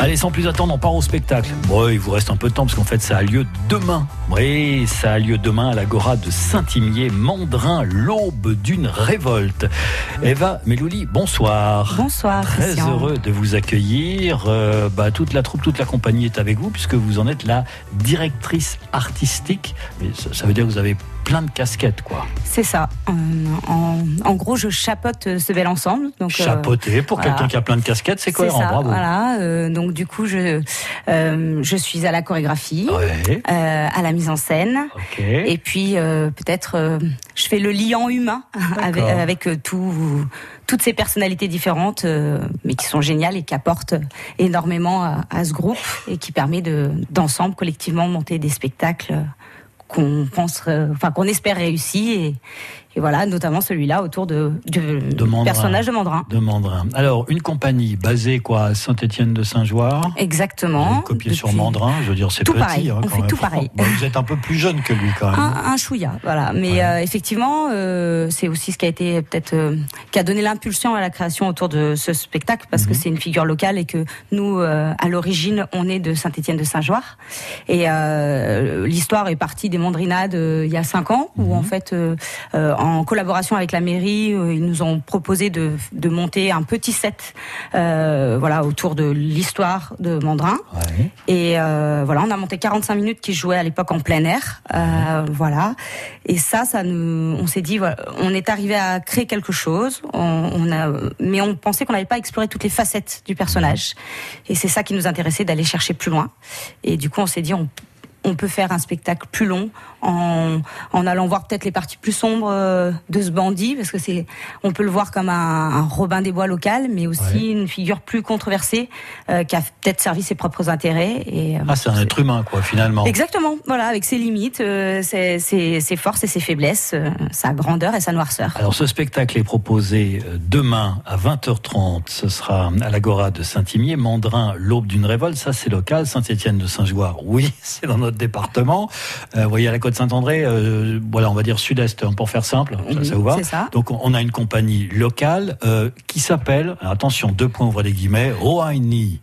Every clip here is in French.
Allez, sans plus attendre, on part au spectacle. Bon, il vous reste un peu de temps parce qu'en fait, ça a lieu demain. Oui, ça a lieu demain à l'Agora de Saint-Imier, Mandrin, l'aube d'une révolte. Eva Melouli, bonsoir. Bonsoir. Très Christian. heureux de vous accueillir. Euh, bah, toute la troupe, toute la compagnie est avec vous puisque vous en êtes la directrice artistique. Mais ça, ça veut dire que vous avez plein de casquettes, quoi. C'est ça. Euh, en, en gros, je chapeaute euh, ce bel ensemble. Donc, euh, Chapeauté pour voilà. quelqu'un qui a plein de casquettes, c'est cohérent, ça, bravo. Voilà. Euh, donc du coup, je je suis à la chorégraphie, Ouais, à la mise en scène. Et puis peut-être je fais le liant humain avec, tout, toutes ces personnalités différentes, mais qui sont géniales et qui apportent énormément à, à ce groupe et qui permet de d'ensemble collectivement monter des spectacles qu'on pense, euh, enfin qu'on espère réussis et, et voilà, notamment celui-là autour de, du De Mandrin. personnage de Mandrin. de Mandrin. Alors, une compagnie basée quoi à Saint-Étienne de Saint-Joire. Vous Exactement. avez copié sur Mandrin, je veux dire, c'est petit. pareil, hein, on quand fait même. tout pareil. Bon, vous êtes un peu plus jeune que lui quand même. Un, un chouïa, voilà. Mais Ouais. euh, effectivement, euh, c'est aussi ce qui a été peut-être euh, qui a donné l'impulsion à la création autour de ce spectacle parce Mhm. que c'est une figure locale et que nous, à l'origine, on est de Saint-Étienne de Saint-Joire et l'histoire est partie des Mondrinades euh, il y a cinq ans où Mhm. en fait, en collaboration avec la mairie, euh, ils nous ont proposé de, de monter un petit set, euh, voilà, autour de l'histoire de Mandrin. Ouais. Et euh, voilà, on a monté 45 minutes qui jouaient à l'époque en plein air, voilà. Et ça, ça nous, on s'est dit, voilà, on est arrivé à créer quelque chose. On, on a, mais on pensait qu'on n'avait pas exploré toutes les facettes du personnage. Et c'est ça qui nous intéressait d'aller chercher plus loin. Et du coup, on s'est dit, on, on peut faire un spectacle plus long en, en allant voir peut-être les parties plus sombres euh, de ce bandit, parce que c'est, on peut le voir comme un, un Robin des Bois local, mais aussi Ouais. une figure plus controversée euh, qui a peut-être servi ses propres intérêts. Et, euh, Ah, c'est un être humain, quoi, finalement. Exactement, voilà, avec ses limites, euh, ses, ses- ses forces et ses faiblesses, sa grandeur et sa noirceur. Alors, ce spectacle est proposé demain à 20h30. Ce sera à l'Agora de Saint-Imier. Mandrin, l'aube d'une révolte. Ça, c'est local. Saint-Étienne de Saint-Joire, oui, c'est dans notre département. Euh, vous voyez, à la côte Saint-André, euh, voilà, on va dire sud-est, hein, pour faire simple. Ça, vous va ça. Donc, on a une compagnie locale euh, qui s'appelle, attention, deux points, ouvrez les guillemets, Roaini.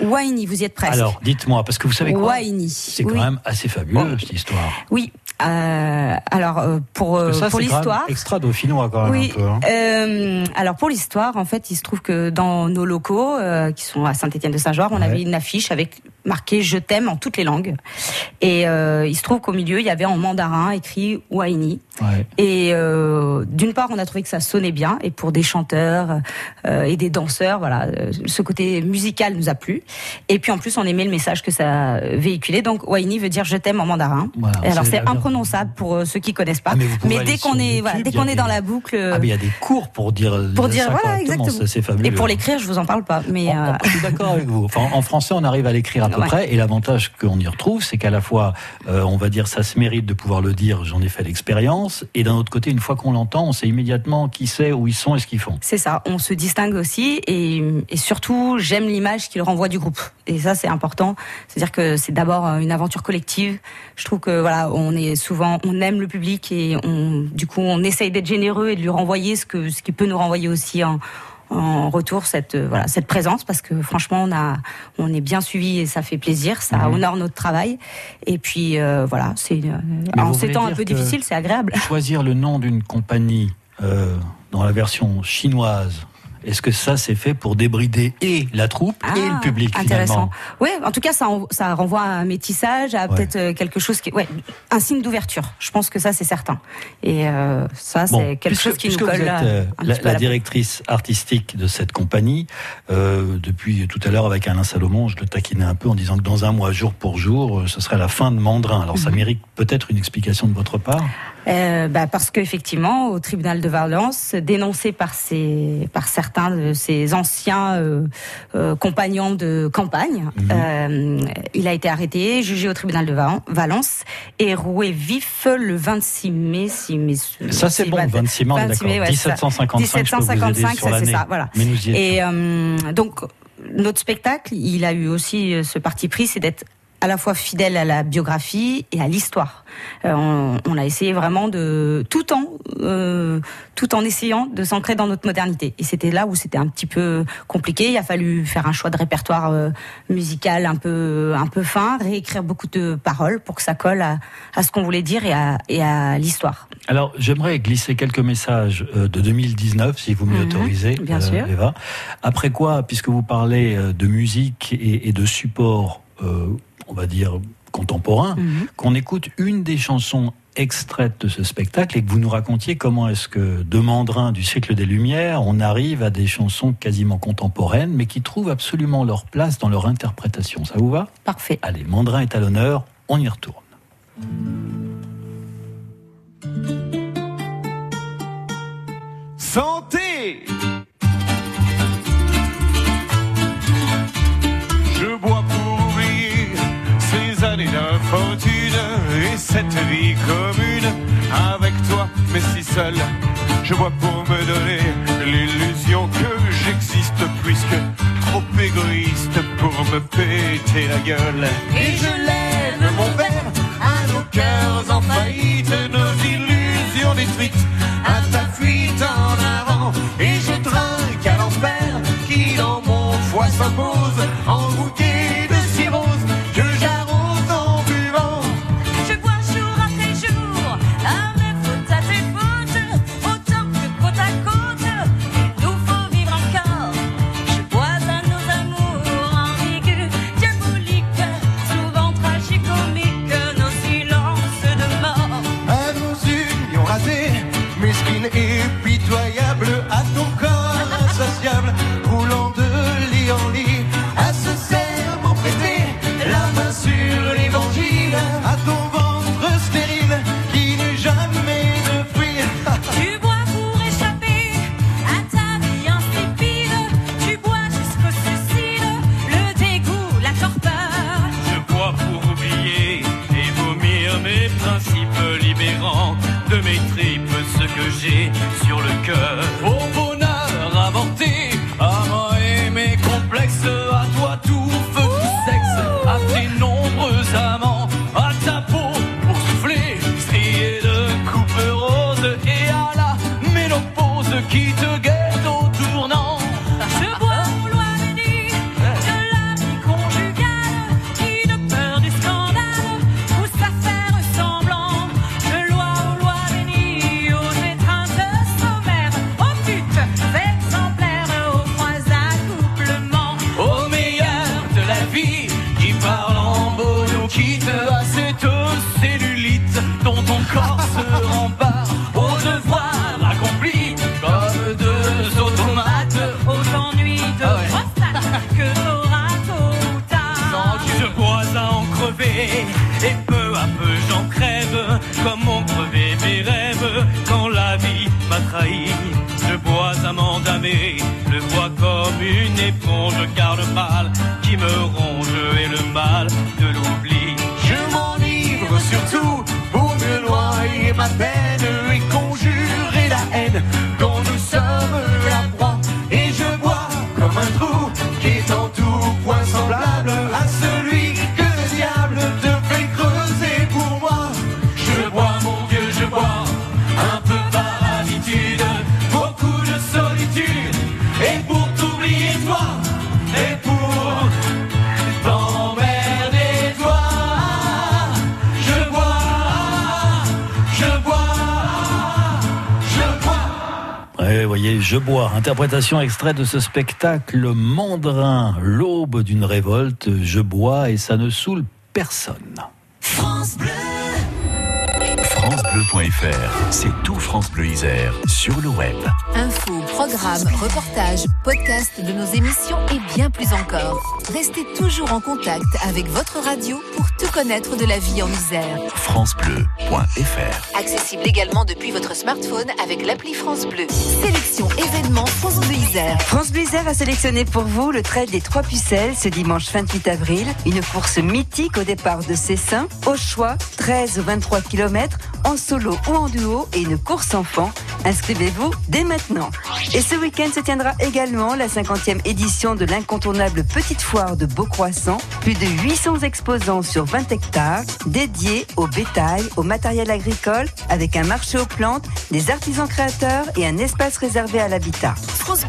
Waini, vous y êtes presque. Alors, dites-moi, parce que vous savez quoi Waini. C'est quand oui. même assez fabuleux, cette histoire. Oui. Euh, alors euh, pour euh, ça, pour l'histoire. extra dauphinois, quand même, Oui. un peu. hein. alors pour l'histoire, en fait, il se trouve que dans nos locaux, qui sont à Saint-Étienne-de-Saint-Joire, on Ouais. avait une affiche avec marqué "Je t'aime" en toutes les langues. Et euh, il se trouve qu'au milieu, il y avait en mandarin écrit Waini. Ouais. Et euh, d'une part, on a trouvé que ça sonnait bien, et pour des chanteurs euh, et des danseurs, voilà, ce côté musical nous a plu. Et puis en plus, on aimait le message que ça véhiculait. Donc Waini veut dire "Je t'aime" en mandarin. Voilà, alors c'est imprononçable pour ceux qui connaissent pas. Ah, mais dès qu'on est, YouTube, voilà, dès qu'on est des- dans la boucle. Ah, mais il y a des cours pour dire, Pour dire, voilà, exactement. c'est fabuleux. et pour l'écrire, je vous en parle pas. Mais suis d'accord avec vous. Enfin, en français, on arrive à l'écrire peu Ouais. près, et l'avantage qu'on y retrouve, c'est qu'à la fois, euh, on va dire, ça se mérite de pouvoir le dire. J'en ai fait l'expérience, et d'un autre côté, une fois qu'on l'entend, on sait immédiatement qui c'est, où ils sont et ce qu'ils font. c'est ça, on se distingue aussi et, et surtout j'aime l'image qu'il renvoie du groupe. Et ça c'est important, c'est-à-dire que c'est d'abord euh, une aventure collective. Je trouve que voilà, on est souvent, on aime le public et on, du coup on essaye d'être généreux et de lui renvoyer ce que ce qui peut nous renvoyer aussi en en retour cette euh, voilà cette présence parce que franchement on a on est bien suivi et ça fait plaisir ça honore notre travail. Et puis euh, voilà c'est en ces temps un peu difficiles c'est agréable. Choisir le nom d'une compagnie euh, dans la version chinoise, est-ce que ça, c'est fait pour débrider et la troupe et le public, Ah, intéressant. finalement Oui, en tout cas, ça, ça renvoie à un métissage, à Ouais. peut-être euh, quelque chose qui, ouais, un signe d'ouverture. Je pense que ça, c'est certain. Et euh, ça, Bon, c'est quelque puisque- chose qui nous colle vous êtes euh, euh, la, directrice artistique de cette compagnie, euh, depuis tout à l'heure avec Alain Salomon, je le taquinais un peu en disant que dans un mois, jour pour jour, ce serait la fin de Mandrin. Alors Mhm. ça mérite peut-être une explication de votre part? Euh, bah, parce qu'effectivement, au tribunal de Valence, dénoncé par ces, par certains de ses anciens euh, euh, compagnons de campagne, euh, il a été arrêté, jugé au tribunal de Val- Valence et roué vif le 26 mai. Si mes- Ça c'est si bon, ma- 26 mai, on est 26 d'accord. mai, ouais, c'est ça. 1755, je peux vous aider 1755, sur ça, c'est ça, voilà. Mais nous y. Et euh, donc notre spectacle, il a eu aussi ce parti pris, c'est d'être à la fois fidèle à la biographie et à l'histoire. Euh, on, a essayé vraiment de tout en euh, tout en essayant de s'ancrer dans notre modernité. Et c'était là où c'était un petit peu compliqué. Il a fallu faire un choix de répertoire euh, musical un peu un peu fin, réécrire beaucoup de paroles pour que ça colle à, ce qu'on voulait dire et à, et à l'histoire. Alors j'aimerais glisser quelques messages de 2019, si vous m'y mhm, autorisez, bien sûr. Eva. Après quoi, puisque vous parlez de musique et, et de support, on va dire contemporain, mhm. qu'on écoute une des chansons extraites de ce spectacle et que vous nous racontiez comment est-ce que de Mandrin du siècle des Lumières, on arrive à des chansons quasiment contemporaines, mais qui trouvent absolument leur place dans leur interprétation. Ça vous va? Parfait. Allez, Mandrin est à l'honneur, on y retourne. Santé cette vie commune avec toi, mais si seul. Je bois pour me donner l'illusion que j'existe puisque trop égoïste pour me péter la gueule. Et je lève mon verre à nos cœurs en faillite, nos illusions détruites, à ta fuite en avant. Et je trinque à l'enfer qui dans mon foie s'impose my. Je bois, interprétation extraite de ce spectacle Mandrin, l'aube d'une révolte. Je bois et ça ne saoule personne. FranceBleu.fr, c'est tout France Bleu Isère sur le web. Infos, programmes, reportages, podcasts de nos émissions et bien plus encore. Restez toujours en contact avec votre radio pour tout connaître de la vie en Isère. FranceBleu.fr. Accessible également depuis votre smartphone avec l'appli France Bleu. Sélection événements France Bleu Isère. France Bleu Isère a sélectionné pour vous le trail des Trois Pucelles ce dimanche 28 avril. Une course mythique au départ de Cessin. Au choix, 13 ou 23 km. En solo ou en duo et une course enfant. Inscrivez-vous dès maintenant. Et ce week-end se tiendra également la 50e édition de l'incontournable Petite Foire de Beaucroissant. Plus de 800 exposants sur 20 hectares dédiés au bétail, au matériel agricole, avec un marché aux plantes, des artisans créateurs et un espace réservé à l'habitat. France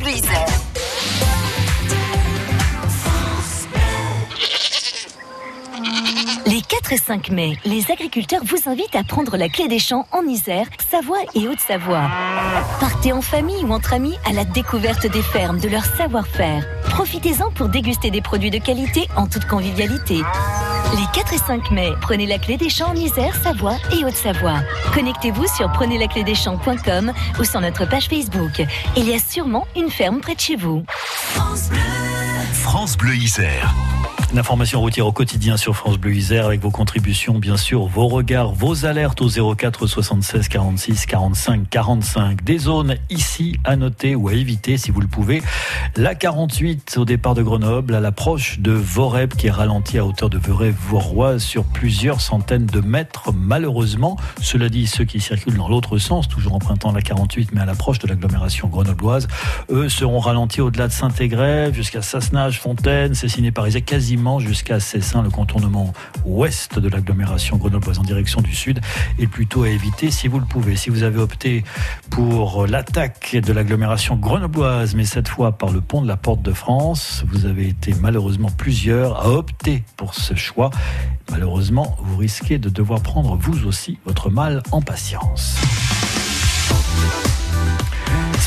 4 et 5 mai, les agriculteurs vous invitent à prendre la clé des champs en Isère, Savoie et Haute-Savoie. Partez en famille ou entre amis à la découverte des fermes, de leur savoir-faire. Profitez-en pour déguster des produits de qualité en toute convivialité. Les 4 et 5 mai, prenez la clé des champs en Isère, Savoie et Haute-Savoie. Connectez-vous sur prenezlaclédeschamps.com ou sur notre page Facebook. Il y a sûrement une ferme près de chez vous. France Bleu Isère. L'information routière au quotidien sur France Bleu Isère avec vos contributions, bien sûr, vos regards, vos alertes au 04 76 46 45 45. Des zones ici à noter ou à éviter si vous le pouvez. La 48 au départ de Grenoble, à l'approche de Voreb qui est ralenti à hauteur de Verey-Vorois sur plusieurs centaines de mètres. Malheureusement, cela dit, ceux qui circulent dans l'autre sens, toujours empruntant la 48 mais à l'approche de l'agglomération grenobloise, eux seront ralentis au-delà de Saint-Égrève jusqu'à Sassenage, Fontaine, Cessiné, Parisé, jusqu'à Cessin, le contournement ouest de l'agglomération grenobloise en direction du sud est plutôt à éviter si vous le pouvez. Si vous avez opté pour l'attaque de l'agglomération grenobloise, mais cette fois par le pont de la Porte de France, vous avez été malheureusement plusieurs à opter pour ce choix. Malheureusement, vous risquez de devoir prendre vous aussi votre mal en patience.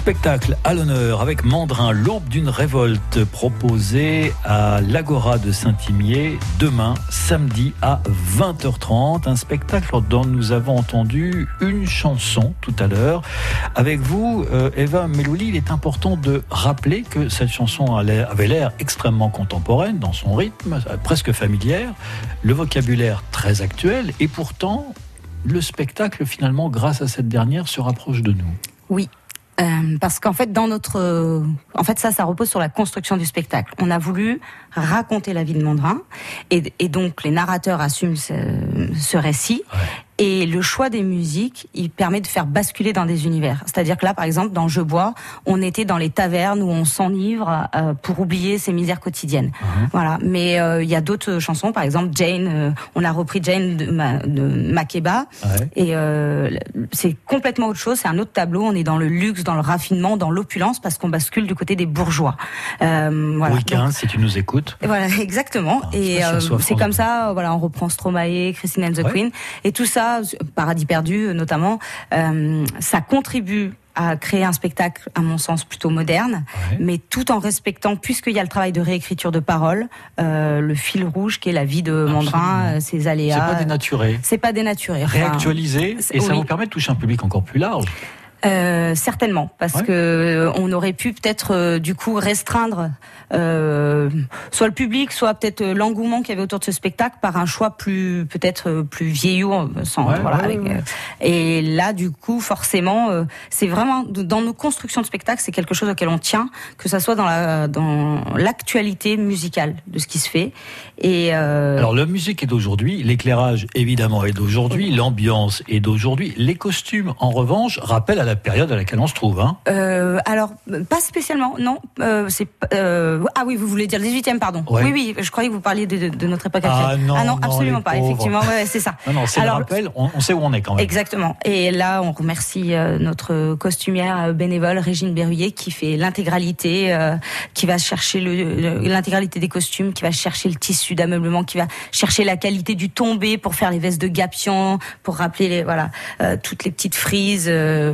Spectacle à l'honneur avec Mandrin, l'aube d'une révolte proposée à l'Agora de Saint-Imier demain, samedi à 20h30. Un spectacle dont nous avons entendu une chanson tout à l'heure. Avec vous, euh, Eva Melouli, il est important de rappeler que cette chanson avait l'air extrêmement contemporaine dans son rythme, presque familière, le vocabulaire très actuel et pourtant le spectacle finalement, grâce à cette dernière, se rapproche de nous. Oui, euh, parce qu'en fait, dans notre, euh, en fait, ça, ça repose sur la construction du spectacle. On a voulu raconter la vie de Mondrin, et, donc les narrateurs assument ce, ce récit. Et le choix des musiques, il permet de faire basculer dans des univers. C'est-à-dire que là, par exemple, dans Je bois, on était dans les tavernes où on s'enivre euh, pour oublier ses misères quotidiennes. Mhm. Voilà. Mais euh, il y a d'autres chansons, par exemple Jane. euh, on a repris Jane de, Ma- de Makeba, Ouais. et euh, c'est complètement autre chose. C'est un autre tableau. On est dans le luxe, dans le raffinement, dans l'opulence, parce qu'on bascule du côté des bourgeois. Euh, voilà. Donc, XV, si tu nous écoutes. Voilà, exactement. Ah, et euh, c'est comme ça, voilà, on reprend Stromae, Christine and the Ouais. Queen, et tout ça, Paradis perdu notamment, euh, ça contribue à créer un spectacle, à mon sens, plutôt moderne, Ouais. mais tout en respectant, puisqu'il y a le travail de réécriture de paroles, euh, le fil rouge qui est la vie de Mandrin, euh, ses C'est aléas. pas dénaturé. C'est pas dénaturé. Enfin, Réactualisé c'est- et ça oui. vous permet de toucher un public encore plus large. Euh, certainement, parce Ouais. que euh, on aurait pu peut-être euh, du coup restreindre euh, soit le public, soit peut-être euh, l'engouement qu'il y avait autour de ce spectacle par un choix plus peut-être euh, plus vieillot, sans Ouais, voilà. ouais, avec, ouais. euh, et là, du coup, forcément, euh, c'est vraiment dans nos constructions de spectacle, c'est quelque chose auquel on tient, que ça soit dans la dans l'actualité musicale de ce qui se fait. Et euh, Alors la musique est d'aujourd'hui, l'éclairage évidemment est d'aujourd'hui, l'ambiance est d'aujourd'hui. Les costumes, en revanche, rappellent à la période à laquelle on se trouve. Hein. Euh, alors, pas spécialement, non. Euh, c'est euh, ah oui, vous voulez dire le 18e, pardon. Ouais. Oui, oui, je croyais que vous parliez de, de- de notre époque Ah actuelle. non, non, absolument pas, pauvres. effectivement, ouais, c'est ça. Non, non, c'est le rappel, on, on sait où on est quand même. Exactement. Et là, on remercie notre costumière bénévole Régine Berruyer qui fait l'intégralité, qui va chercher le- l'intégralité des costumes, qui va chercher le tissu d'ameublement, qui va chercher la qualité du tombé pour faire les vestes de Gapion, pour rappeler les voilà toutes les petites frises.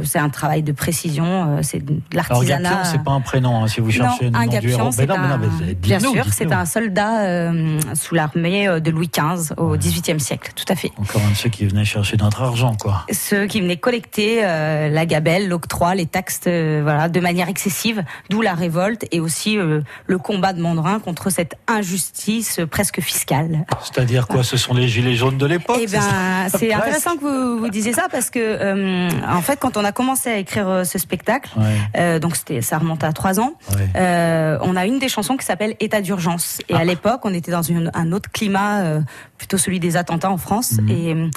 c'est un travail de précision, euh, c'est de Alors l'artisanat. Gapion, c'est pas un prénom, hein, si vous cherchez non, le un nom du héros. Gapion, c'est Ben non, mais un, mais dites-nous, bien sûr, c'est un soldat euh, sous l'armée euh, de Louis XV au XVIIIe siècle, tout à fait. Encore un de ceux qui venaient chercher notre argent, quoi. ceux qui venaient collecter euh, la gabelle, l'octroi, les taxes, euh, voilà, de manière excessive, d'où la révolte et aussi le combat de Mandrin contre cette injustice presque fiscale. C'est-à-dire quoi Ce sont les gilets jaunes de l'époque Eh c'est ben, c'est intéressant que vous, vous disiez ça parce que, en fait, quand on a commencé commencé à écrire euh, ce spectacle, Ouais, euh, donc c'était, ça remonte à trois ans. ouais. Euh, on a une des chansons qui s'appelle État d'urgence. Et Ah. à l'époque, on était dans une- un autre climat, plutôt celui des attentats en France. Mhm. Et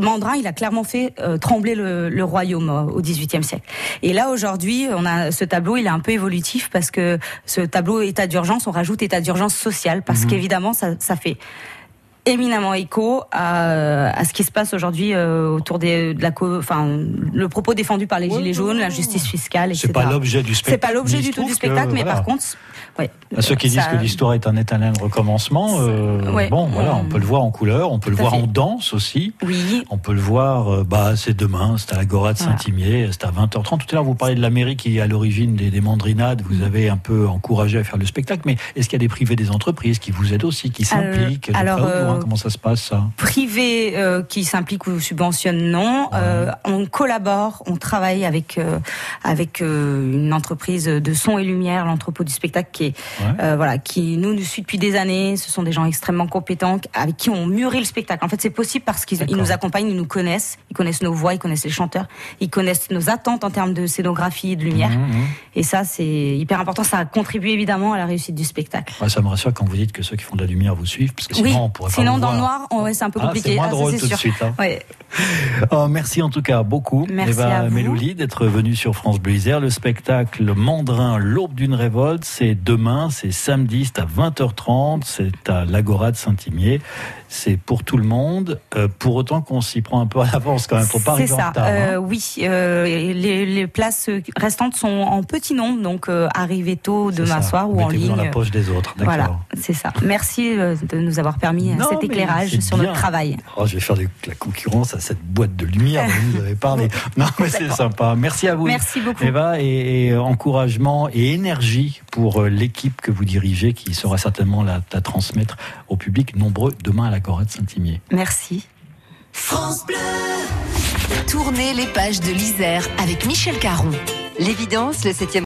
Mandrin, il a clairement fait euh, trembler le, le royaume euh, au XVIIIe siècle. Et là, aujourd'hui, on a ce tableau, il est un peu évolutif parce que ce tableau État d'urgence, on rajoute État d'urgence sociale parce Mhm. qu'évidemment, ça, ça fait éminemment écho à, à ce qui se passe aujourd'hui euh, autour des, de la, co- enfin, le propos défendu par les Ouais, gilets ouais, jaunes, ouais. l'injustice fiscale, etc. C'est pas l'objet du C'est spectacle. pas l'objet du tout du que, spectacle, mais voilà. par contre, ouais, À ceux qui disent que l'histoire est un éternel recommencement, euh, Ouais. bon, voilà, on peut le voir en couleur, on peut le Tout voir fait. en danse aussi. Oui, On peut le voir, euh, bah, c'est demain, c'est à l'Agora de Voilà. Saint-Imier, c'est à 20h30. Tout à l'heure, vous parlez de la mairie qui est à l'origine des, des mandrinades. Vous avez un peu encouragé à faire le spectacle, mais est-ce qu'il y a des privés des entreprises qui vous aident aussi, qui s'impliquent loin euh, Comment ça se passe, ça privé euh, qui s'implique ou subventionne, non. Euh, on collabore, on travaille avec euh, avec une entreprise de son et lumière, l'entrepôt du spectacle, qui est Ouais. voilà, qui nous nous suit depuis des années. Ce sont des gens extrêmement compétents avec qui on mûrit le spectacle. En fait, c'est possible parce qu'ils ils nous accompagnent, ils nous connaissent, ils connaissent nos voix, ils connaissent les chanteurs, ils connaissent nos attentes en termes de scénographie, de lumière. Mhm, mhm. Et ça, c'est hyper important. Ça contribue évidemment à la réussite du spectacle. Ouais, ça me rassure quand vous dites que ceux qui font de la lumière vous suivent, parce que sinon oui, on pourrait pas sinon dans le noir, ouais, c'est un peu Ah, compliqué. c'est moins Ah, ça, drôle c'est tout de suite. hein. Ouais. Oh, merci en tout cas beaucoup, Merci Eva. Melouli, d'être venue sur France Bleu. Le spectacle Mandrin, l'aube d'une révolte, c'est demain, c'est samedi, c'est à 20h30, c'est à l'Agora de Saint-Imier. C'est pour tout le monde, euh, pour autant qu'on s'y prend un peu à l'avance quand même, pour pas arriver en ça. retard. Euh, hein. oui, euh, les, les places restantes sont en petit nombre, donc euh, arrivez tôt demain soir ou en ligne. dans la poche des autres, d'accord. Voilà, c'est ça. Merci euh, de nous avoir permis euh, Non, cet éclairage sur bien. notre travail. Oh, je vais faire de la concurrence à cette boîte de lumière dont vous avez parlé. Non, mais c'est sympa. Merci à vous. Merci beaucoup. Eva, et, et encouragement et énergie pour euh, l'équipe que vous dirigez, qui saura certainement la, la transmettre au public nombreux demain à la Corée de Saint-Imier. Merci. Tournez les pages de l'Isère avec Michel Caron. L'évidence, le 7